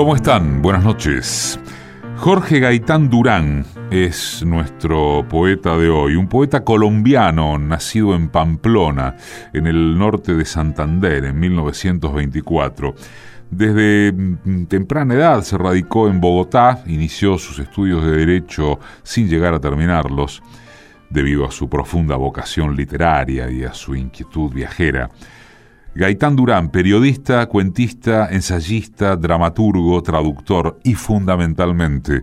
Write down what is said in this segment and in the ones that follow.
¿Cómo están? Buenas noches. Jorge Gaitán Durán es nuestro poeta de hoy, un poeta colombiano nacido en Pamplona, en el norte de Santander, en 1924. Desde mm, temprana edad se radicó en Bogotá, inició sus estudios de derecho sin llegar a terminarlos, debido a su profunda vocación literaria y a su inquietud viajera. Gaitán Durán, periodista, cuentista, ensayista, dramaturgo, traductor y fundamentalmente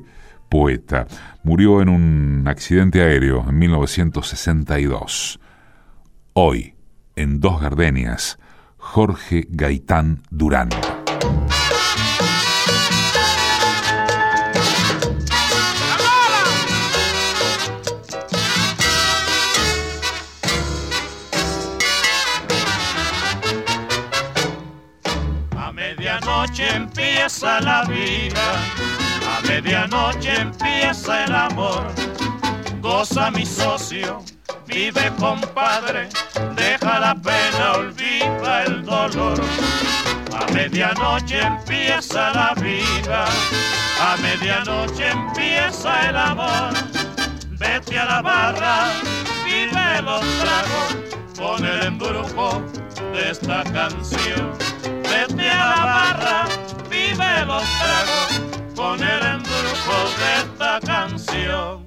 poeta. Murió en un accidente aéreo en 1962. Hoy, en Dos Gardenias, Jorge Gaitán Durán. Empieza la vida, a medianoche empieza el amor. Goza mi socio, vive compadre, deja la pena, olvida el dolor. A medianoche empieza la vida, a medianoche empieza el amor. Vete a la barra, vive los tragos con el embrujo de esta canción. Vete a la barra, vive los tragos con el embrujo de esta canción.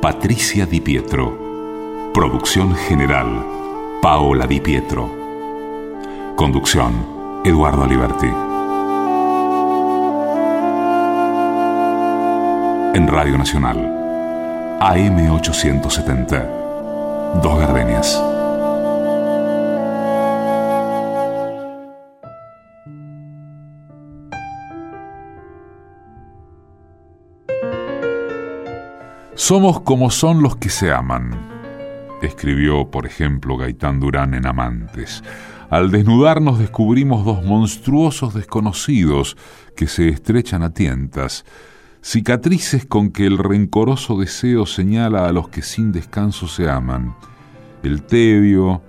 Patricia Di Pietro. Producción general, Paola Di Pietro. Conducción, Eduardo Aliberti. En Radio Nacional, AM870. Dos Gardenias. Somos como son los que se aman, escribió, por ejemplo, Gaitán Durán en Amantes. Al desnudarnos descubrimos dos monstruosos desconocidos que se estrechan a tientas, cicatrices con que el rencoroso deseo señala a los que sin descanso se aman, el tedio,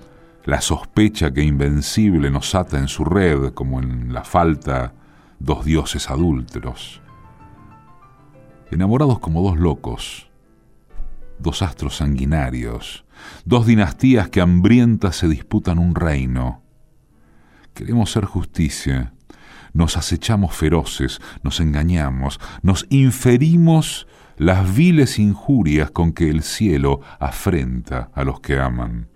la sospecha que invencible nos ata en su red, como en la falta dos dioses adúlteros. Enamorados como dos locos, dos astros sanguinarios, dos dinastías que hambrientas se disputan un reino. Queremos ser justicia, Nos acechamos feroces, nos engañamos, nos inferimos las viles injurias con que el cielo afrenta a los que aman.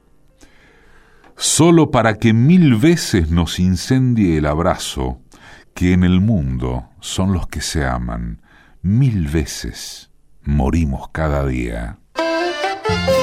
Solo para que mil veces nos incendie el abrazo, que en el mundo son los que se aman, mil veces morimos cada día. Thank you.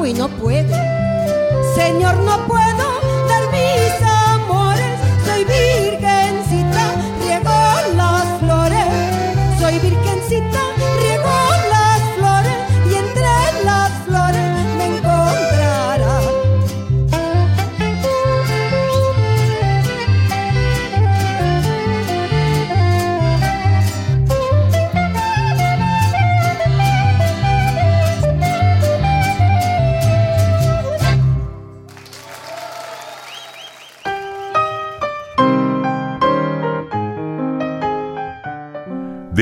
y no puede. Señor, no puedo dar mis amores. Soy virgencita, riego las flores. Soy virgencita,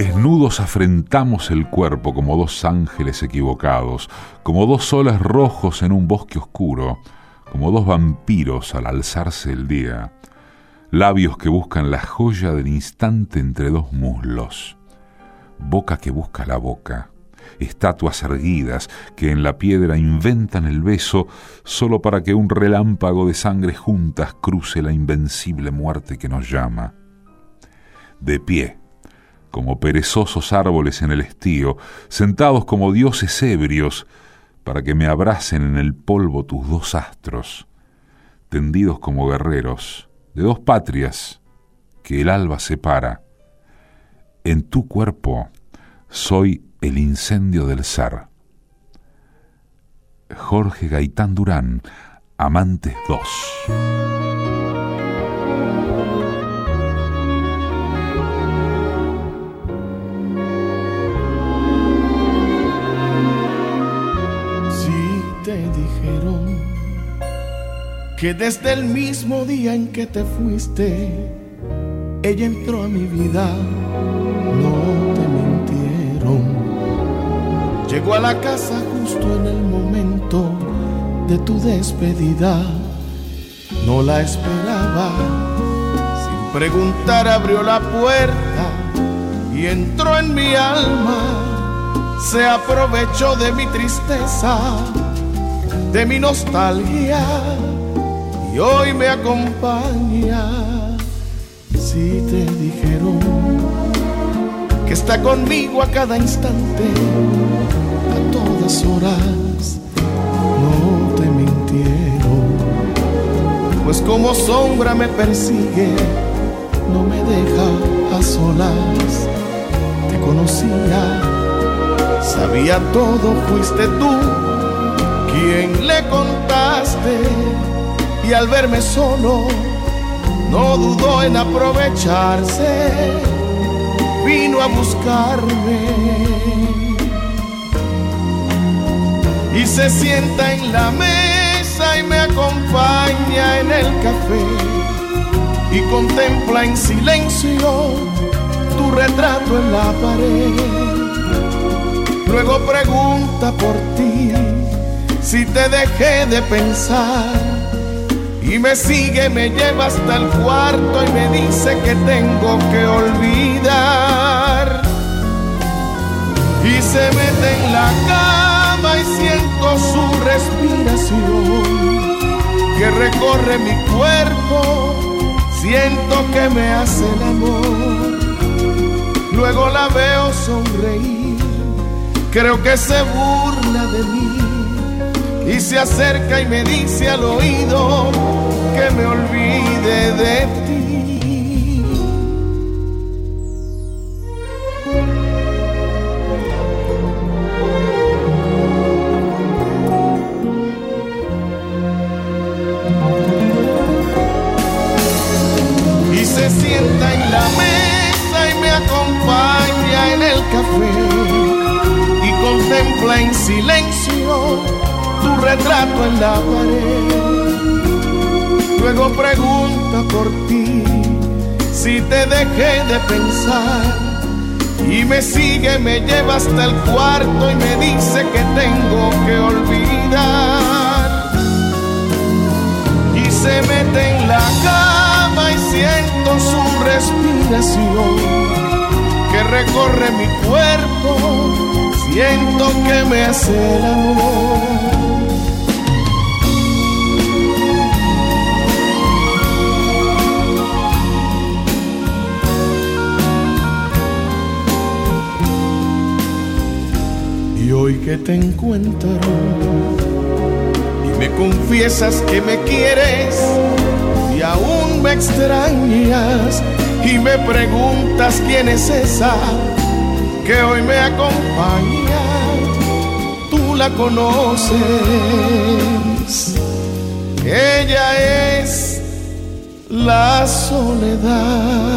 Desnudos afrentamos el cuerpo como dos ángeles equivocados, como dos soles rojos en un bosque oscuro, como dos vampiros al alzarse el día, labios que buscan la joya del instante entre dos muslos, boca que busca la boca, estatuas erguidas que en la piedra inventan el beso solo para que un relámpago de sangre juntas cruce la invencible muerte que nos llama. De pie, como perezosos árboles en el estío, sentados como dioses ebrios, para que me abracen en el polvo tus dos astros, tendidos como guerreros de dos patrias que el alba separa. En tu cuerpo soy el incendio del ser. Jorge Gaitán Durán, Amantes 2. Que desde el mismo día en que te fuiste, ella entró a mi vida, no te mintieron. Llegó a la casa justo en el momento de tu despedida, no la esperaba, sin preguntar abrió la puerta y entró en mi alma, se aprovechó de mi tristeza, de mi nostalgia hoy me acompaña. Si te dijeron que está conmigo a cada instante, a todas horas, no te mintieron, pues como sombra me persigue, no me deja a solas. Te conocía, sabía todo, fuiste tú quien le contaste y al verme solo no dudó en aprovecharse, vino a buscarme. Y se sienta en la mesa y me acompaña en el café. Y contempla en silencio tu retrato en la pared. Luego pregunta por ti si te dejé de pensar y me sigue, me lleva hasta el cuarto y me dice que tengo que olvidar. Y se mete en la cama y siento su respiración que recorre mi cuerpo, siento que me hace el amor. Luego la veo sonreír, creo que se burla de mí y se acerca y me dice al oído olvide de sigue, me lleva hasta el cuarto y me dice que tengo que olvidar. Y se mete en la cama y siento su respiración que recorre mi cuerpo. Siento que me hace el amor. Hoy que te encuentro. Y me confiesas que me quieres y aún me extrañas y me preguntas quién es esa que hoy me acompaña, tú la conoces, ella es la soledad.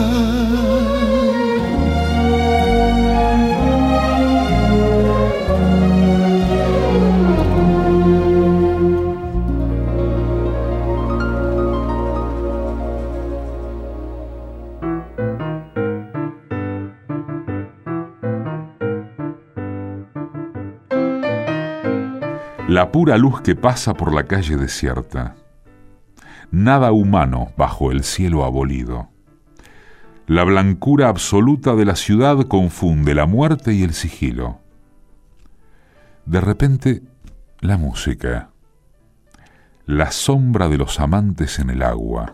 La pura luz que pasa por la calle desierta. Nada humano bajo el cielo abolido. La blancura absoluta de la ciudad confunde la muerte y el sigilo. De repente, la música. La sombra de los amantes en el agua.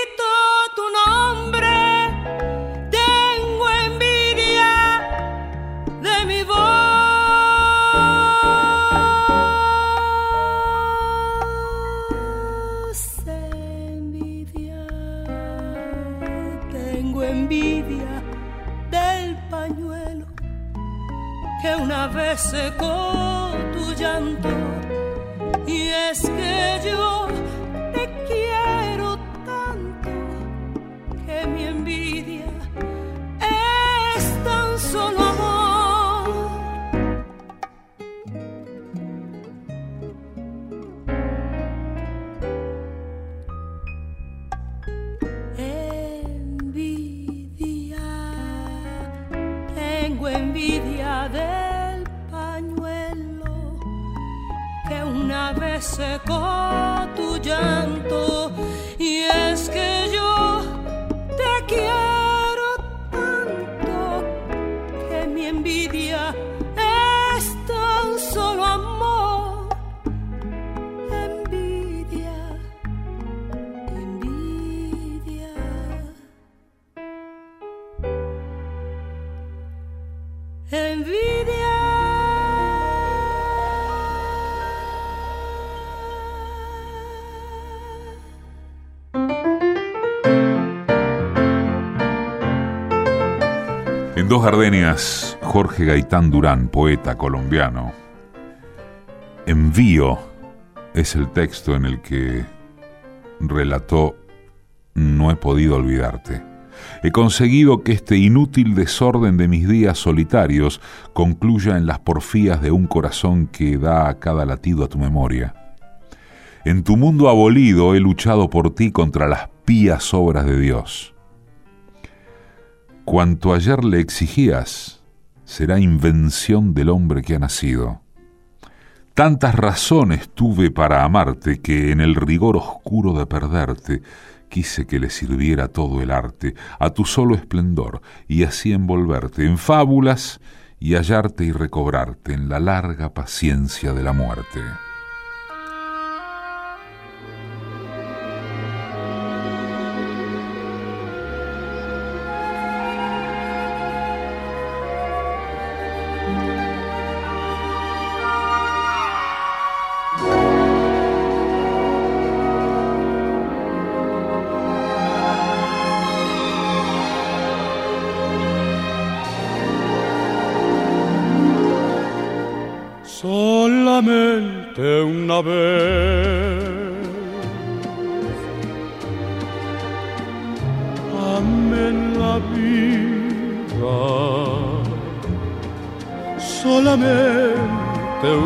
vez secó tu llanto. Y es que yo envidia es tan solo amor. Envidia, envidia. Envidia. En dos gardenias, Jorge Gaitán Durán, poeta colombiano. Envío es el texto en el que relató No he podido olvidarte. He conseguido que este inútil desorden de mis días solitarios concluya en las porfías de un corazón que da a cada latido a tu memoria. En tu mundo abolido he luchado por ti contra las pías obras de Dios. Cuanto ayer le exigías será invención del hombre que ha nacido. Tantas razones tuve para amarte que en el rigor oscuro de perderte quise que le sirviera todo el arte a tu solo esplendor y así envolverte en fábulas y hallarte y recobrarte en la larga paciencia de la muerte.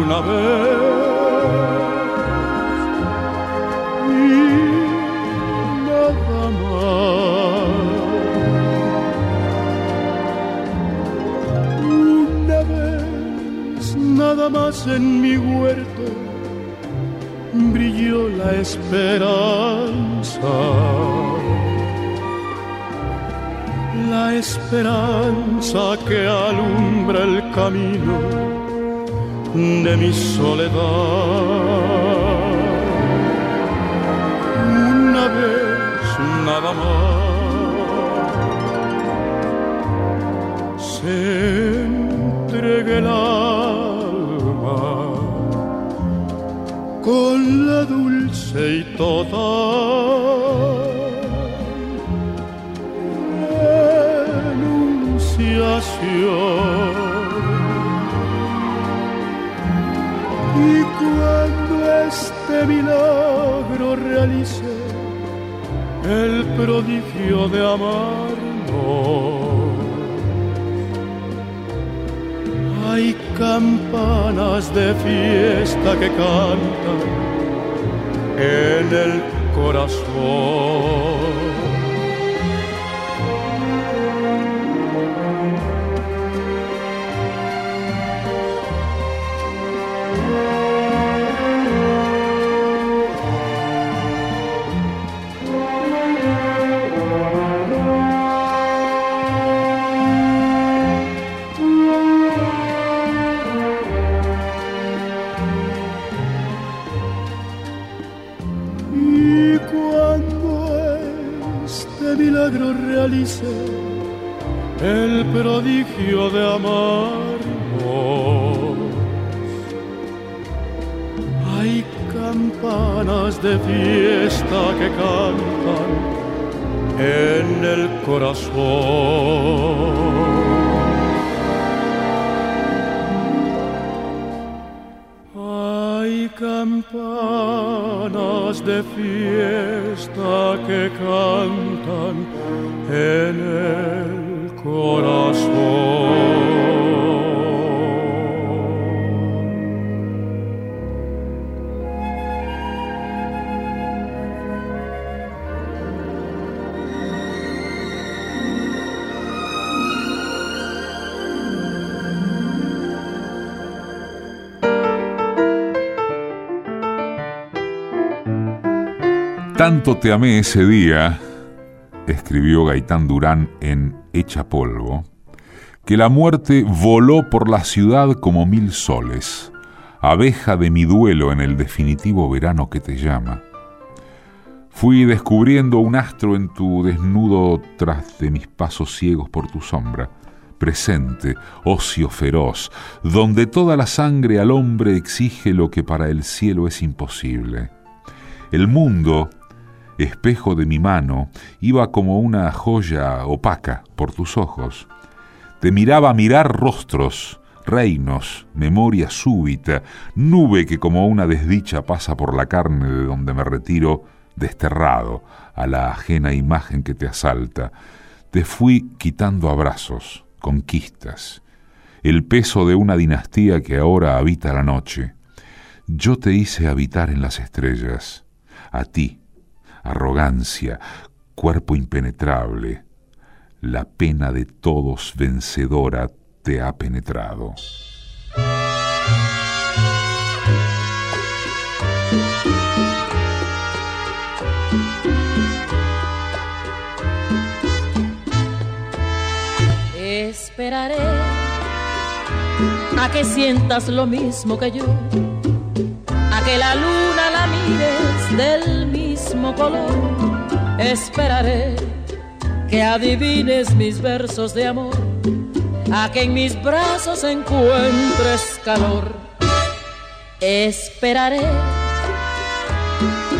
Una vez. Y nada más. Una vez nada más en mi huerto brilló la esperanza. La esperanza que alumbra el camino de mi soledad. Una vez nada más se el alma con la dulce y total renunciación. Milagro realice el prodigio de amarnos, hay campanas de fiesta que cantan en el corazón. el prodigio de amarnos. Hay campanas de fiesta que cantan en el corazón. Hay campanas de fiesta que cantan el corazón. Tanto te amé ese día, escribió Gaitán Durán en Hecha Polvo, que la muerte voló por la ciudad como mil soles, abeja de mi duelo en el definitivo verano que te llama. Fui descubriendo un astro en tu desnudo tras de mis pasos ciegos por tu sombra, presente, ocio feroz, donde toda la sangre al hombre exige lo que para el cielo es imposible. El mundo espejo de mi mano, iba como una joya opaca por tus ojos. Te miraba mirar rostros, reinos, memoria súbita, nube que como una desdicha pasa por la carne de donde me retiro, desterrado a la ajena imagen que te asalta. Te fui quitando abrazos, conquistas, el peso de una dinastía que ahora habita la noche. Yo te hice habitar en las estrellas, a ti, arrogancia, cuerpo impenetrable, la pena de todos vencedora te ha penetrado. Esperaré a que sientas lo mismo que yo, a que la luna la mires del Esperaré que adivines mis versos de amor, a que en mis brazos encuentres calor. Esperaré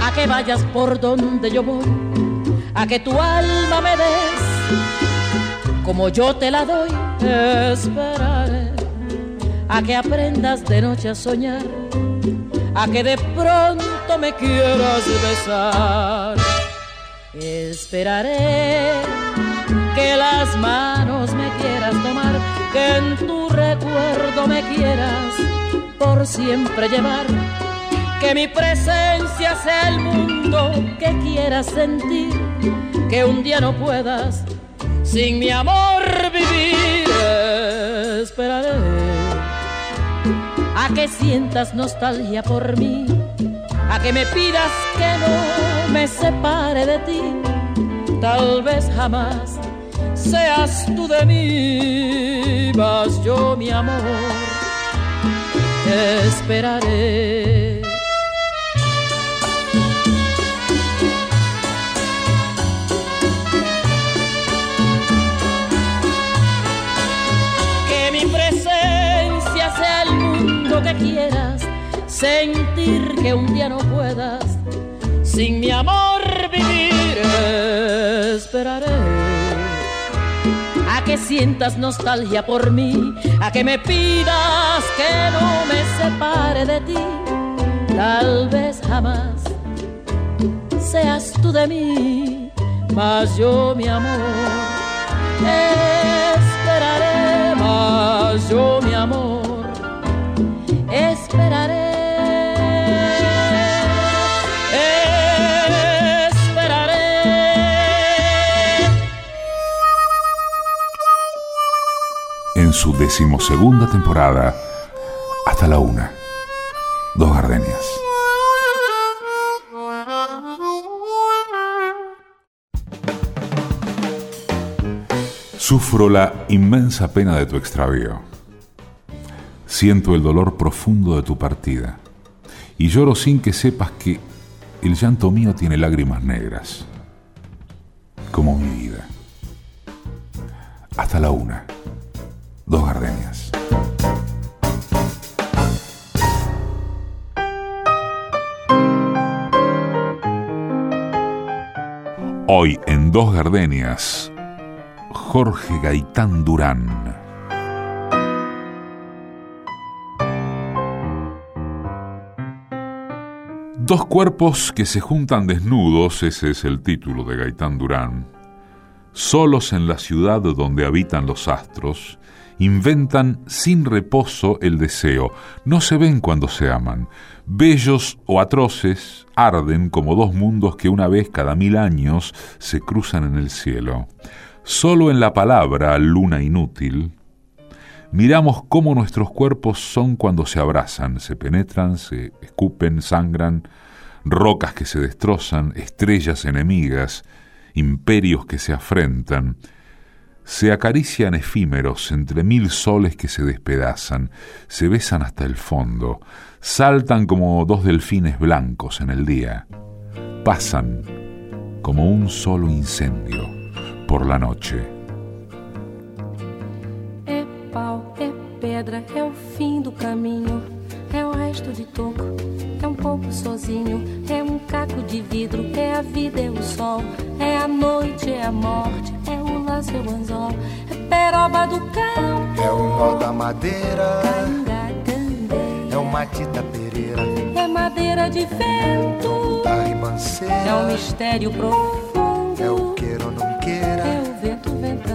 a que vayas por donde yo voy, a que tu alma me des como yo te la doy. Esperaré a que aprendas de noche a soñar a que de pronto me quieras besar. Esperaré que las manos me quieras tomar, que en tu recuerdo me quieras por siempre llevar, que mi presencia sea el mundo que quieras sentir, que un día no puedas sin mi amor vivir. Esperaré a que sientas nostalgia por mí, a que me pidas que no me separe de ti, tal vez jamás seas tú de mí, mas yo mi amor te esperaré. Quieras sentir que un día no puedas sin mi amor vivir. Esperaré a que sientas nostalgia por mí, a que me pidas que no me separe de ti. Tal vez jamás seas tú de mí, mas yo mi amor esperaré, mas yo mi amor esperaré. En su decimosegunda temporada, hasta la una, dos gardenias. Sufro la inmensa pena de tu extravío Siento el dolor profundo de tu partida y lloro sin que sepas que el llanto mío tiene lágrimas negras, como mi vida. Hasta la una, dos gardenias. Hoy en Dos Gardenias, Jorge Gaitán Durán. Dos cuerpos que se juntan desnudos, ese es el título de Gaitán Durán. Solos en la ciudad donde habitan los astros, inventan sin reposo el deseo. No se ven cuando se aman. Bellos o atroces, arden como dos mundos que una vez cada mil años se cruzan en el cielo. Solo en la palabra luna inútil, miramos cómo nuestros cuerpos son cuando se abrazan, se penetran, se escupen, sangran, rocas que se destrozan, estrellas enemigas, imperios que se afrentan, se acarician efímeros entre mil soles que se despedazan, se besan hasta el fondo, saltan como dos delfines blancos en el día, pasan como un solo incendio por la noche. Pedra é o fim do caminho, é o resto de toco, é um pouco sozinho, é um caco de vidro, é a vida, é o sol, é a noite, é a morte, é o laço, é o anzol, é peroba do campo, é o nó da madeira, é o matita pereira, é madeira de vento, da ribanceira, é um mistério profundo, é o queira ou não queira, é o vento ventando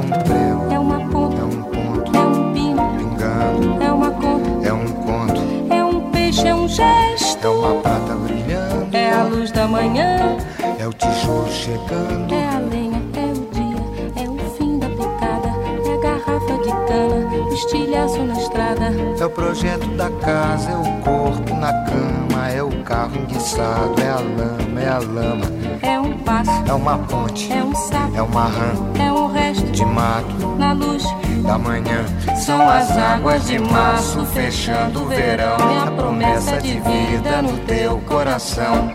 um prego. É uma ponta. É um ponto. É um pino. Pingando. É uma conta. É um conto. É um peixe, é um gesto. É uma prata brilhando. É a luz da manhã. É o tijolo chegando. É a lenha, é o dia. É o fim da picada. É a garrafa de cana. O estilhaço na estrada. É o projeto da casa. É o corpo na cama. É o carro enguiçado. É a lama, é a lama. É um passo. É uma ponte. É um sapo. É uma rã. É um resto de mato. Na luz da manhã. São as águas de março fechando o verão. É a promessa de vida no teu coração.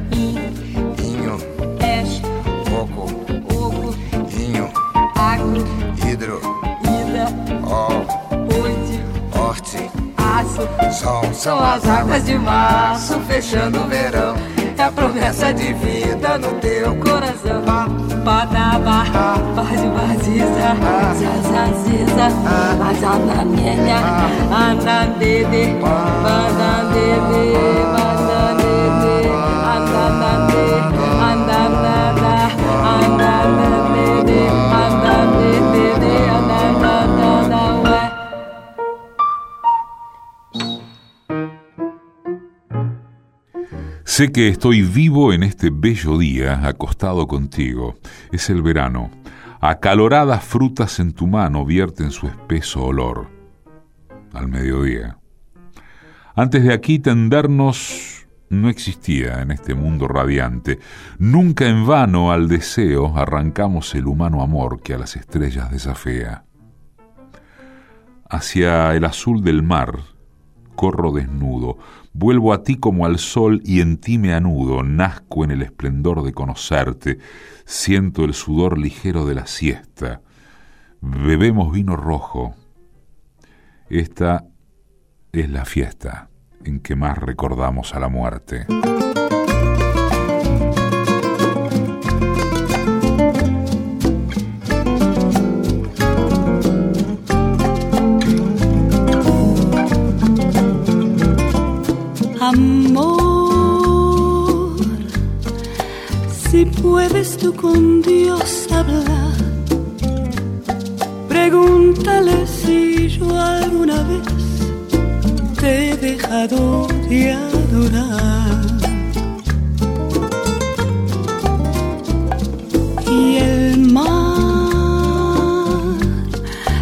Aço. Sol. São as águas de março fechando o verão. É a promessa de vida no teu coração. Badaba, bade baziza, zazaziza, azanamienya, andandede, bandandede, bandandede, Sé que estoy vivo en este bello día, acostado contigo. Es el verano. Acaloradas frutas en tu mano vierten su espeso olor. Al mediodía. Antes de aquí tendernos no existía en este mundo radiante. Nunca en vano al deseo arrancamos el humano amor que a las estrellas desafía. Hacia el azul del mar corro desnudo, vuelvo a ti como al sol y en ti me anudo, nazco en el esplendor de conocerte, siento el sudor ligero de la siesta, bebemos vino rojo. Esta es la fiesta en que más recordamos a la muerte. Dejado de adorar. Y el mar,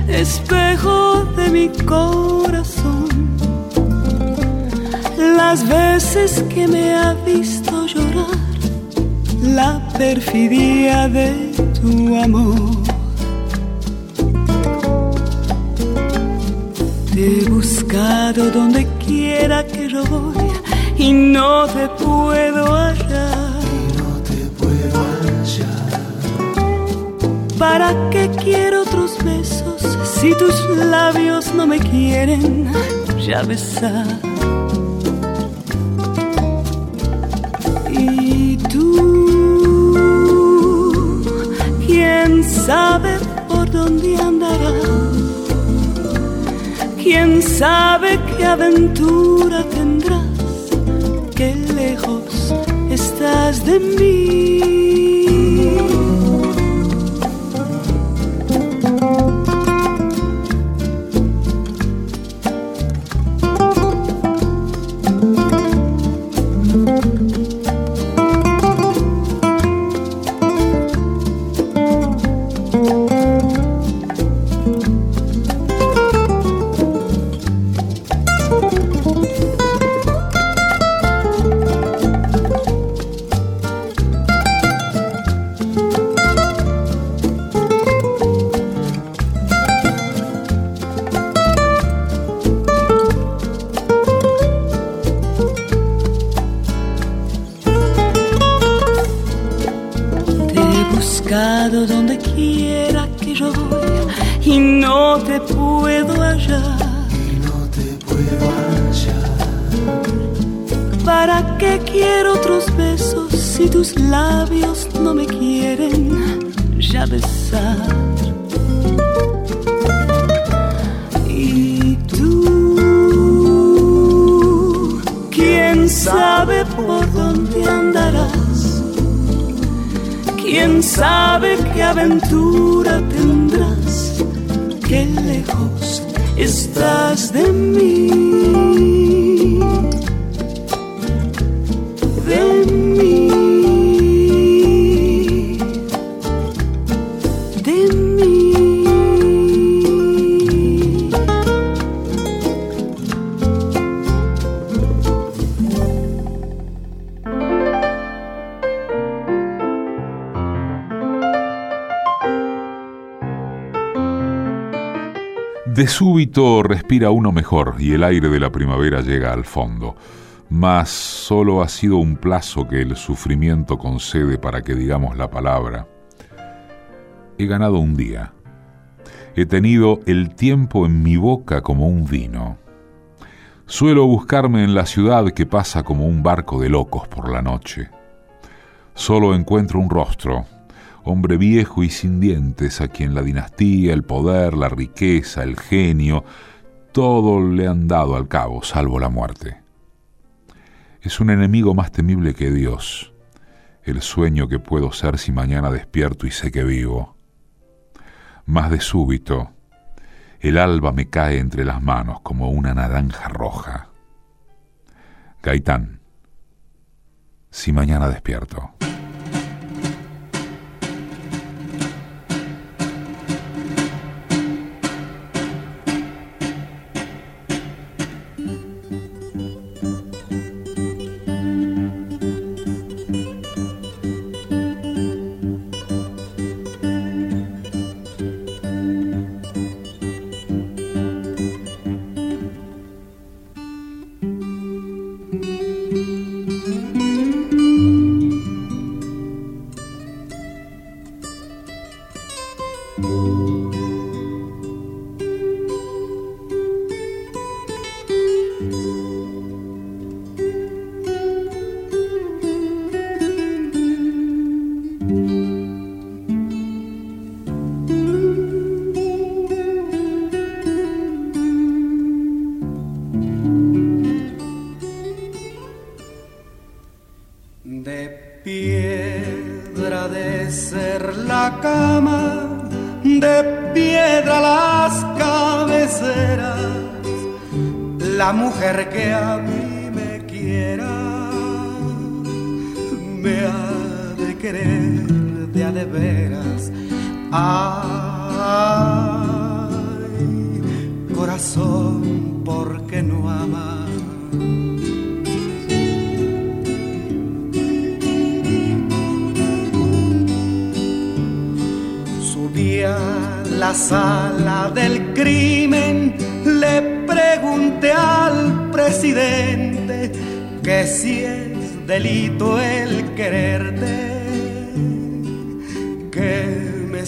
espejo de mi corazón, las veces que me ha visto llorar, la perfidia de tu amor. He buscado donde quiera que yo voy y no te puedo hallar. no te puedo hallar. ¿Para qué quiero otros besos si tus labios no me quieren ya besar? Y tú, quién sabe por dónde andarás. ¿Quién sabe qué aventura tendrás? Qué lejos estás de mí. Estás de mí. Respira uno mejor y el aire de la primavera llega al fondo. Mas solo ha sido un plazo que el sufrimiento concede para que digamos la palabra. He ganado un día. He tenido el tiempo en mi boca como un vino. Suelo buscarme en la ciudad que pasa como un barco de locos por la noche. Solo encuentro un rostro, hombre viejo y sin dientes, a quien la dinastía, el poder, la riqueza, el genio, todo le han dado al cabo, salvo la muerte. Es un enemigo más temible que Dios, el sueño que puedo ser si mañana despierto y sé que vivo. Más de súbito, el alba me cae entre las manos como una naranja roja. Gaitán, si mañana despierto.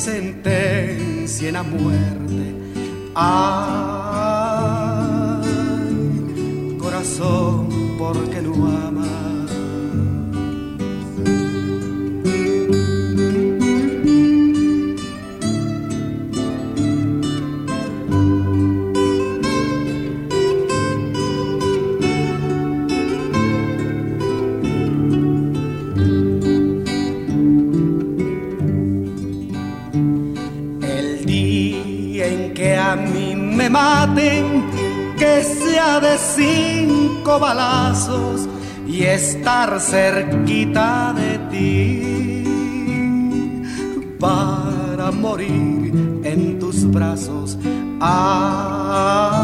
Sentencien a muerte. Ay, corazón, ¿por qué no maten, que sea de cinco balazos y estar cerquita de ti para morir en tus brazos. Ay,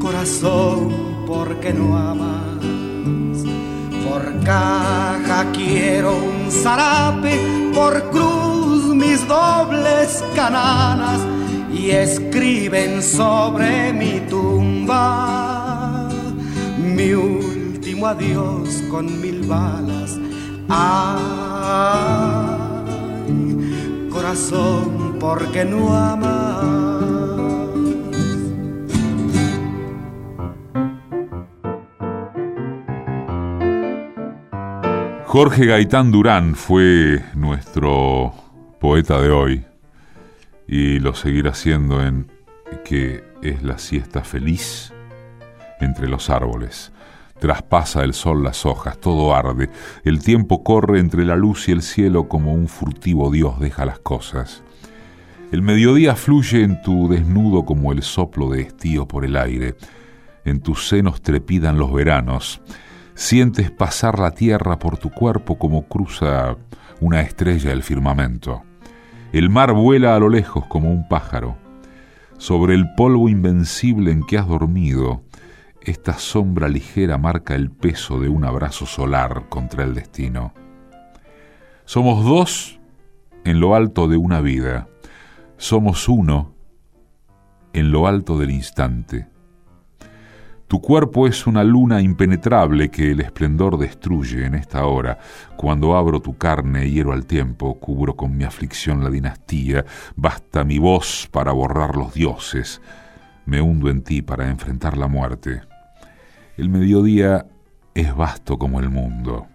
corazón, ¿por qué no amas? Por caja quiero un zarape, por cruz mis dobles cananas y escriben sobre mi tumba mi último adiós con mil balas. Ay, corazón, ¿por qué no amas? Jorge Gaitán Durán fue nuestro poeta de hoy y lo seguirá siendo en que es la siesta feliz entre los árboles. Traspasa el sol las hojas, todo arde, el tiempo corre entre la luz y el cielo como un furtivo Dios deja las cosas. El mediodía fluye en tu desnudo como el soplo de estío por el aire, en tus senos trepidan los veranos, sientes pasar la tierra por tu cuerpo como cruza una estrella el firmamento. El mar vuela a lo lejos como un pájaro. Sobre el polvo invencible en que has dormido, esta sombra ligera marca el peso de un abrazo solar contra el destino. Somos dos en lo alto de una vida, somos uno en lo alto del instante. Tu cuerpo es una luna impenetrable que el esplendor destruye en esta hora. Cuando abro tu carne, hiero al tiempo, cubro con mi aflicción la dinastía. Basta mi voz para borrar los dioses. Me hundo en ti para enfrentar la muerte. El mediodía es vasto como el mundo.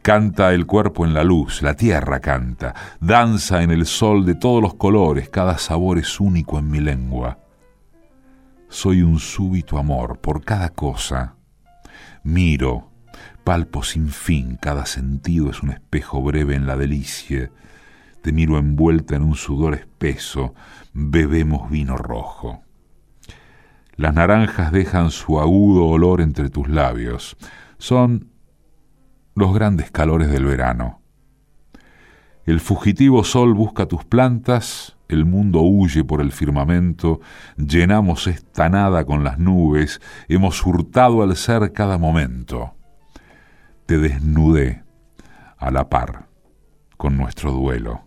Canta el cuerpo en la luz, la tierra canta, danza en el sol de todos los colores, cada sabor es único en mi lengua soy un súbito amor por cada cosa. Miro, palpo sin fin, cada sentido es un espejo breve en la delicia. Te miro envuelta en un sudor espeso, bebemos vino rojo. Las naranjas dejan su agudo olor entre tus labios. Son los grandes calores del verano. El fugitivo sol busca tus plantas, el mundo huye por el firmamento, llenamos esta nada con las nubes, hemos hurtado al ser cada momento. Te desnudé a la par con nuestro duelo.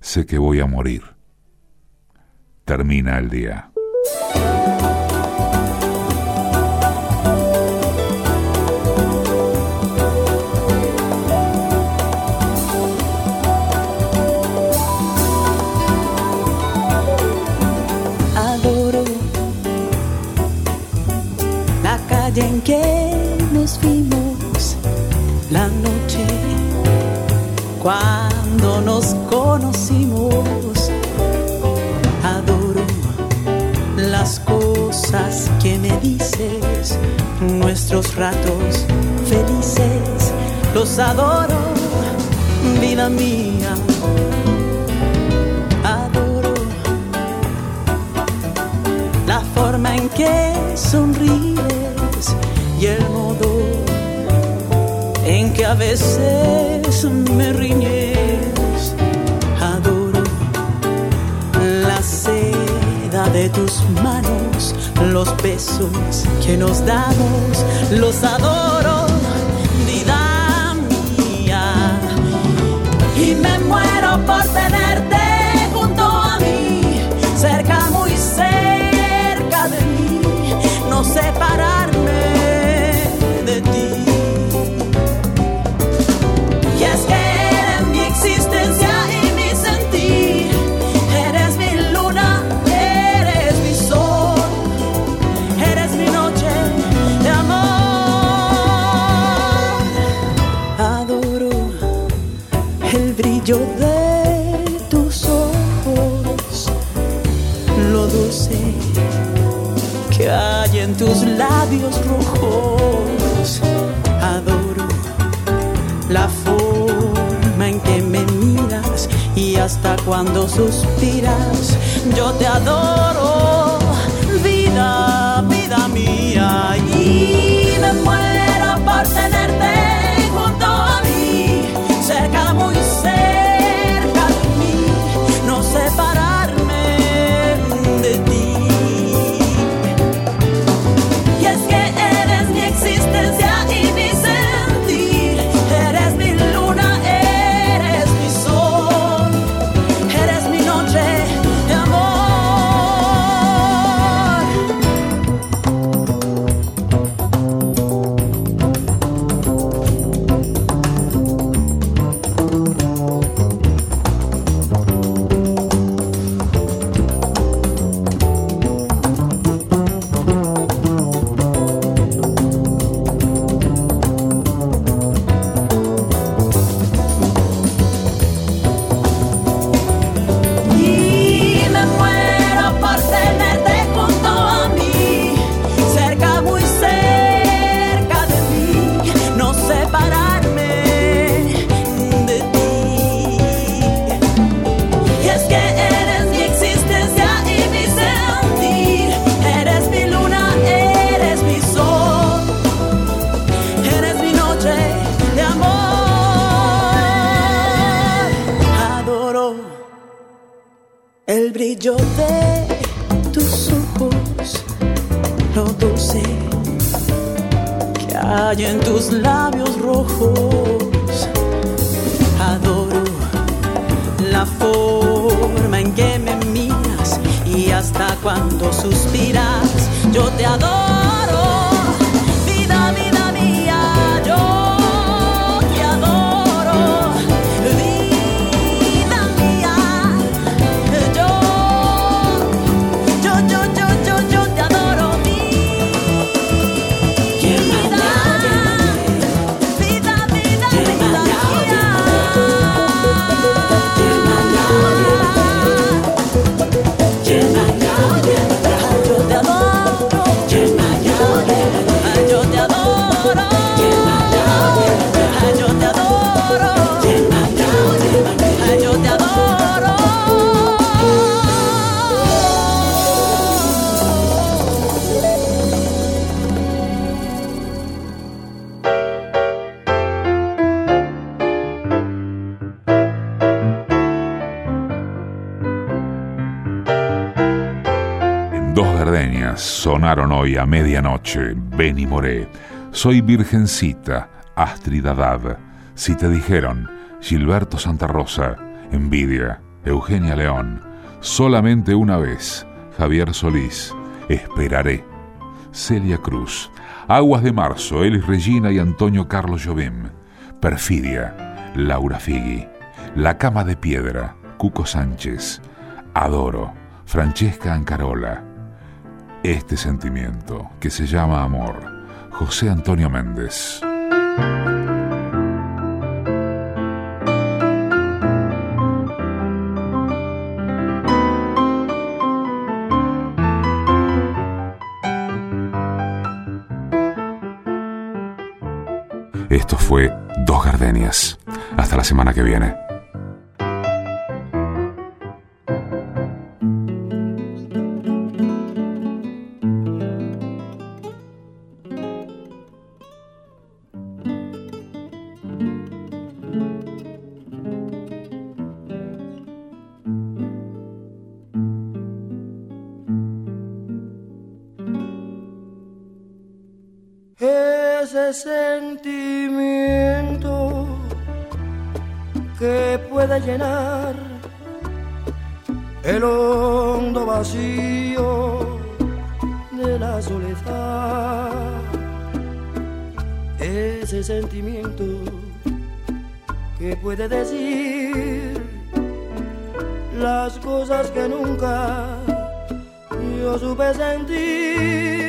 Sé que voy a morir. Termina el día. nuestros ratos felices. Los adoro, vida mía. Adoro la forma en que sonríes y el modo en que a veces me riñes. Adoro la seda de tus manos los besos que nos damos, los adoro, labios rojos. Adoro la forma en que me miras y hasta cuando suspiras. Yo te adoro, vida, vida mía, y me muero por tenerte junto a mí, cerca, muy cerca hoy a medianoche. Benny Moré, Soy Virgencita, Astrid Haddad, Si te dijeron, Gilberto Santa Rosa, Envidia, Eugenia León, Solamente una vez, Javier Solís, Esperaré, Celia Cruz, Aguas de Marzo, Elis Regina y Antonio Carlos Jobim, Perfidia, Laura Figui, La Cama de Piedra, Cuco Sánchez, Adoro, Francesca Ancarola, este sentimiento que se llama amor, José Antonio Méndez. Esto fue Dos Gardenias. Hasta la semana que viene. Sentimiento que puede llenar el hondo vacío de la soledad. Ese sentimiento que puede decir las cosas que nunca yo supe sentir.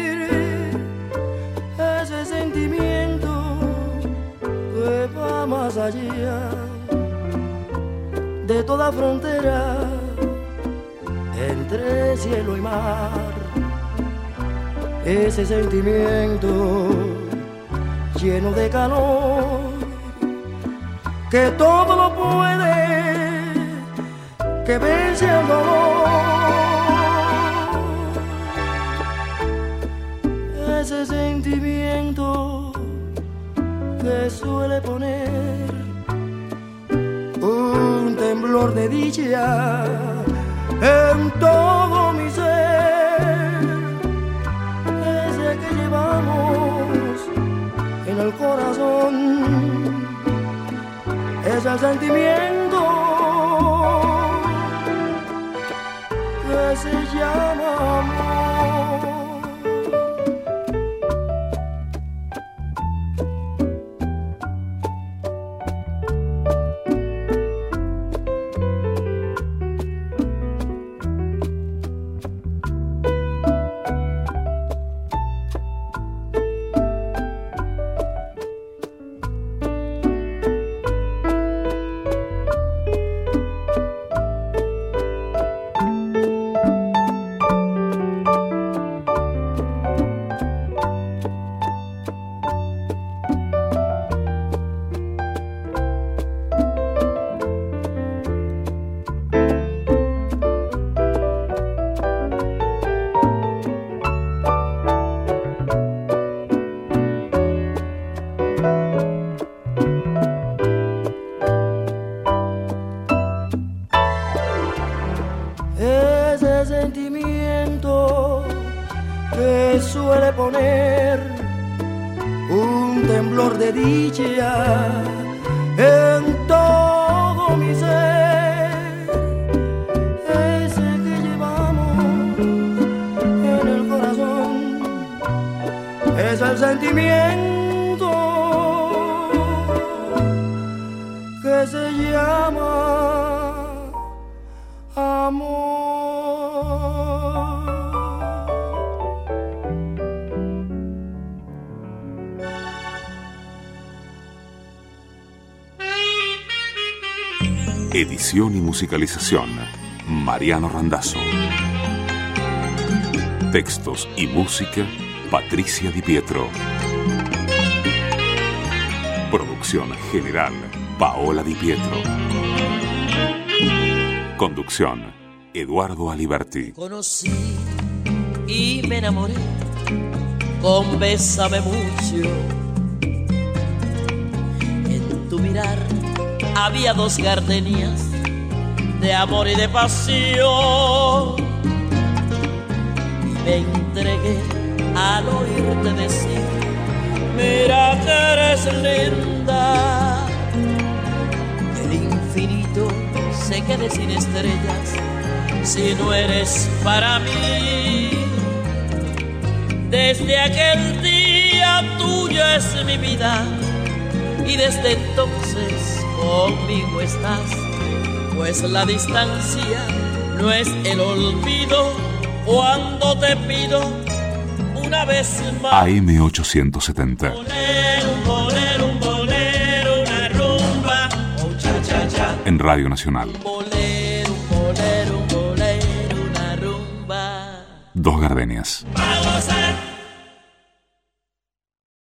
Más allá de toda frontera entre cielo y mar. Ese sentimiento lleno de calor que todo lo puede, que vence el dolor. Que suele poner un temblor de dicha en todo mi ser, ese que llevamos en el corazón, es el sentimiento Edición y musicalización, Mariano Randazzo. Textos y música, Patricia Di Pietro. Producción general, Paola Di Pietro. Conducción, Eduardo Aliberti. Conocí y me enamoré con mucho. En tu mirar había dos gardenias de amor y de pasión. Y me entregué al oírte decir, mira que eres linda. El infinito se quede sin estrellas si no eres para mí. Desde aquel día tuya es mi vida y desde entonces conmigo estás, pues la distancia no es el olvido cuando te pido una vez más. AM870. Bolero, un bolero, un bolero, una rumba, oh cha cha cha. En Radio Nacional. Bolero, un bolero, un bolero, una rumba. Dos gardenias.